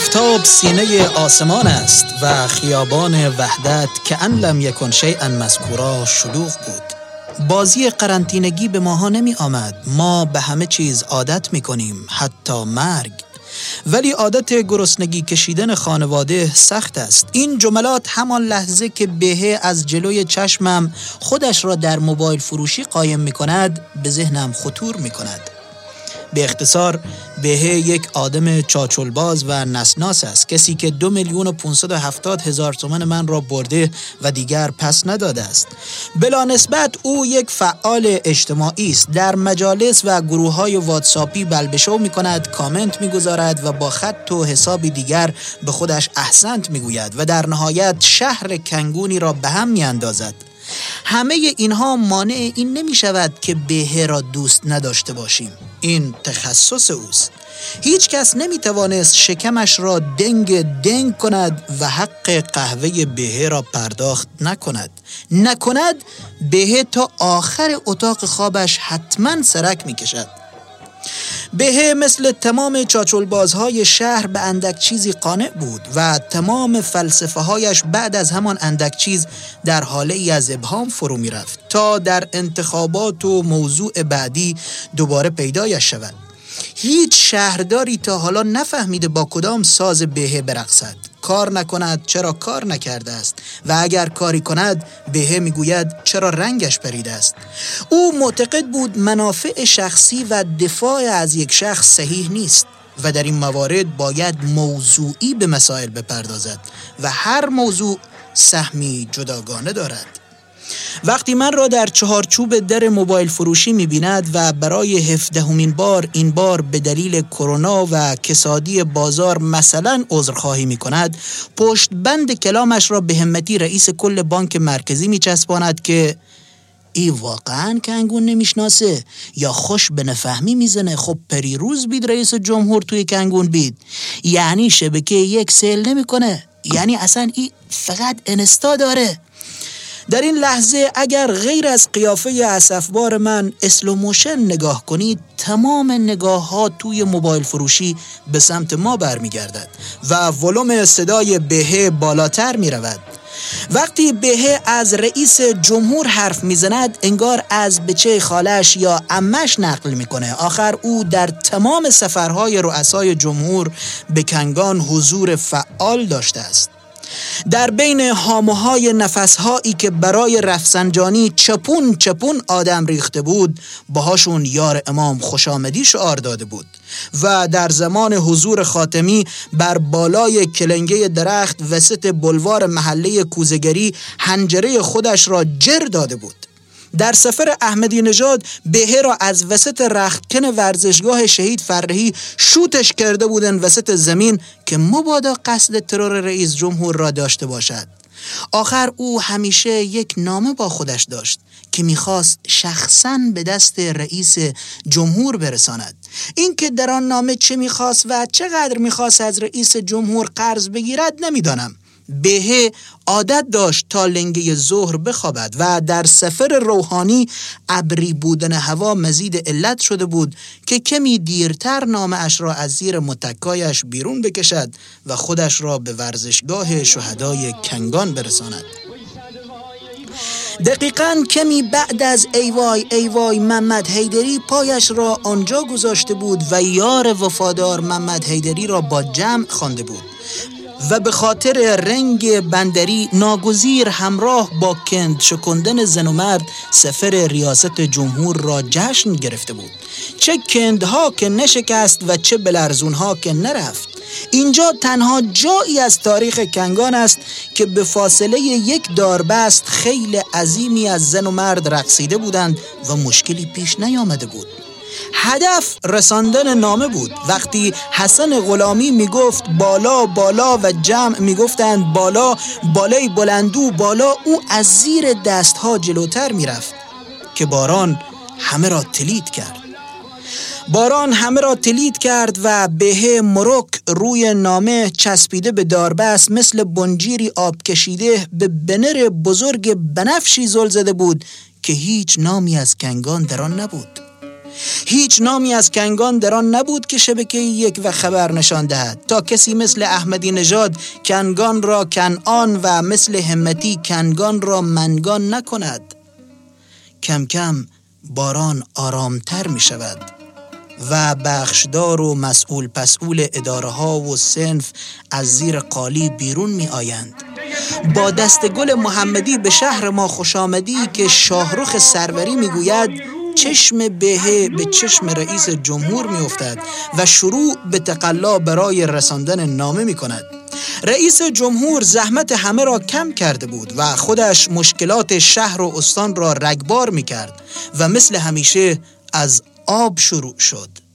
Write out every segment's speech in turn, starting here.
آفتاب سینه آسمان است و خیابان وحدت که ان لم یکن شیئا مذکورا شلوغ بود. بازی قرنطینگی به ماها نمی آمد. ما به همه چیز عادت می کنیم حتی مرگ. ولی عادت گرسنگی کشیدن خانواده سخت است. این جملات همان لحظه که بهه از جلوی چشمم خودش را در موبایل فروشی قایم می کند به ذهنم خطور می کند. به اختصار بهه یک آدم چاچلباز و نسناس است. کسی که دو میلیون و هفتاد هزار تومن من را برده و دیگر پس نداده است. بلا نسبت او یک فعال اجتماعی است. در مجالس و گروه های واتساپی بلبشو می کند کامنت می گذارد و با خط و حسابی دیگر به خودش احسنت می گوید و در نهایت شهر کنگونی را به هم می اندازد همه اینها مانع این نمی شود که بهه را دوست نداشته باشیم. این تخصص اوست. هیچ کس نمی توانست شکمش را دنگ دنگ کند و حق قهوه بهه را پرداخت نکند. نکند بهه تا آخر اتاق خوابش حتما سرک می کشد بهه مثل تمام چاچلبازهای شهر به اندک چیزی قانع بود و تمام فلسفه هایش بعد از همان اندک چیز در حاله ای از ابهام فرو می رفت تا در انتخابات و موضوع بعدی دوباره پیدایش شود. هیچ شهرداری تا حالا نفهمیده با کدام ساز بهه برقصد. کار نکند چرا کار نکرده است و اگر کاری کند بهه می‌گوید چرا رنگش پریده است. او معتقد بود منافع شخصی و دفاع از یک شخص صحیح نیست و در این موارد باید موضوعی به مسائل بپردازد و هر موضوع سهمی جداگانه دارد. وقتی من را در چهارچوب در موبایل فروشی می بیند و برای هفدهمین بار این بار به دلیل کرونا و کسادی بازار مثلا عذرخواهی می کند پشت بند کلامش را به همتی رئیس کل بانک مرکزی می چسباند که ای واقعا کنگون نمی‌شناسه یا خوش به نفهمی می‌زنه خب پریروز بید رئیس جمهور توی کنگون بید. یعنی شبکه یک سیل نمی‌کنه. یعنی اصلا ای فقط انستا داره. در این لحظه اگر غیر از قیافه اسفبار من slow motion نگاه کنید تمام نگاه ها توی موبایل فروشی به سمت ما برمیگردد و ولوم صدای بهه بالاتر می رود وقتی بهه از رئیس جمهور حرف می‌زند انگار از بچه خالش یا عمش نقل می‌کنه. آخر او در تمام سفرهای رؤسای جمهور به کنگان حضور فعال داشته است. در بین هاموهای نفسهایی که برای رفسنجانی چپون چپون آدم ریخته بود باهاشون یار امام خوش آمدی شعار داده بود و در زمان حضور خاتمی بر بالای کلنگه درخت وسط بلوار محله کوزگری هنجره خودش را جر داده بود. در سفر احمدی نژاد بهه را از وسط رختکن ورزشگاه شهید فرهی شوتش کرده بودن وسط زمین که مبادا قصد ترور رئیس جمهور را داشته باشد. آخر او همیشه یک نامه با خودش داشت که می‌خواست شخصا به دست رئیس جمهور برساند. اینکه در آن نامه چه می‌خواست و چقدر می‌خواست از رئیس جمهور قرض بگیرد نمی‌دانم. بهه عادت داشت تا لنگه ظهر بخوابد و در سفر روحانی ابری بودن هوا مزید علت شده بود که کمی دیرتر نامه اش را از زیر متکایش بیرون بکشد و خودش را به ورزشگاه شهدای کنگان برساند. دقیقا کمی بعد از ایوای ایوای محمد حیدری پایش را آنجا گذاشته بود و یار وفادار محمد حیدری را با جمع خوانده بود. و به خاطر رنگ بندری ناگزیر همراه با کند شکندن زن و مرد سفر ریاست جمهور را جشن گرفته بود. چه کندها که نشکست و چه بلرزونها که نرفت. اینجا تنها جایی از تاریخ کنگان است که به فاصله یک داربست خیلی عظیمی از زن و مرد رقصیده بودند و مشکلی پیش نیامده بود. هدف رساندن نامه بود. وقتی حسن غلامی می‌گفت بالا بالا و جمع می‌گفتند بالا بالای بلندو بالا او از زیر دستها جلوتر می‌رفت که باران همه را تلید کرد. باران همه را تلید کرد و بهه مرک روی نامه چسبیده به داربست مثل بنجیری آب کشیده به بنر بزرگ بنفشی زل زده بود که هیچ نامی از کنگان در آن نبود. هیچ نامی از کنگان در آن نبود که شبکه یک و خبر نشان دهد. تا کسی مثل احمدی نژاد کنگان را کنعان و مثل همتی کنگان را منگان نکند. کم کم باران آرامتر می شود و بخشدار و مسئول پسئول اداره ها و سنف از زیر قالی بیرون می آیند. با دست گل محمدی به شهر ما خوش آمدی که شاهرخ سروری می‌گوید چشم بهه به چشم رئیس جمهور میافتد و شروع به تقلا برای رساندن نامه می کند رئیس جمهور زحمت همه را کم کرده بود و خودش مشکلات شهر و استان را رگبار می کرد و مثل همیشه از آب شروع شد.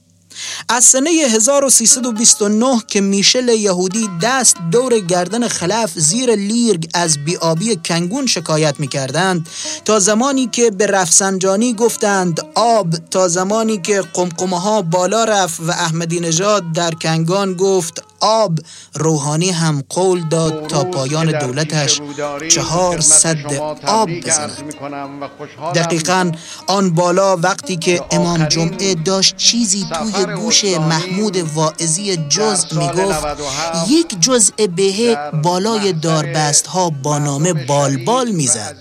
از سنه 1329 که میشل یهودی دست دور گردن خلف زیر لیرگ از بیابی کنگون شکایت می‌کردند تا زمانی که به رفسنجانی گفتند آب تا زمانی که قمقمه ها بالا رفت و احمدی نژاد در کنگان گفت آب روحانی هم قول داد تا پایان دولتش چهار صد آب بزند. دقیقا آن بالا وقتی که امام جمعه داشت چیزی توی گوش محمود واعظی جز می‌گفت یک جزء بهه بالای داربست ها با نام بالبال می‌زد.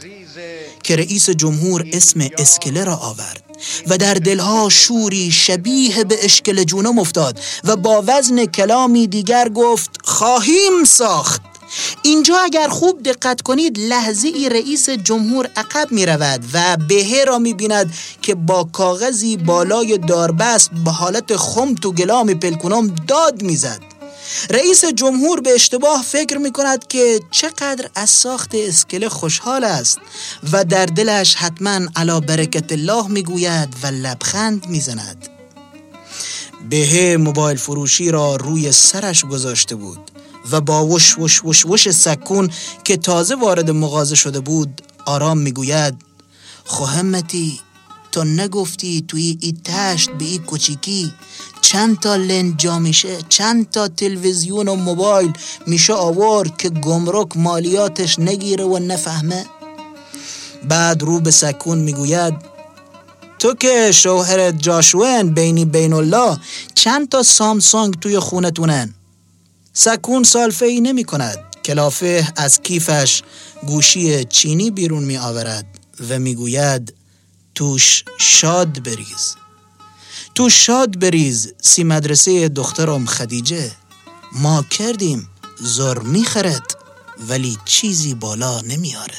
که رئیس جمهور اسم اسکله را آورد. و در دلها شوری شبیه به اشکل جونم افتاد و با وزن کلامی دیگر گفت خواهیم ساخت اینجا اگر خوب دقت کنید لحظه ای رئیس جمهور عقب می رود و بهه را می بیند که با کاغذی بالای داربست به حالت خمت و گلام پلکونم داد می‌زد. رئیس جمهور به اشتباه فکر می کند که چقدر از ساخت اسکله خوشحال است و در دلش حتما علا برکت الله می گوید و لبخند می زند. بهه موبایل فروشی را روی سرش گذاشته بود و با وش وش وش وش سکون که تازه وارد مغازه شده بود آرام می‌گوید خوهمتی تو نگفتی توی ای تشت به ای کوچیکی چند تا لنج جا میشه چند تا تلویزیون و موبایل میشه آورد که گمرک مالیاتش نگیره و نفهمه. بعد رو به سکون می‌گوید تو که شوهرت جاشوین بینی بین الله چند تا سامسونگ توی خونتونن. سکون سالفه ای نمی کند کلافه از کیفش گوشی چینی بیرون می آورد و می گوید توش شاد بریز. تو شاد بریز سی مدرسه دخترم خدیجه. ما کردیم زر می‌خرد ولی چیزی بالا نمیاره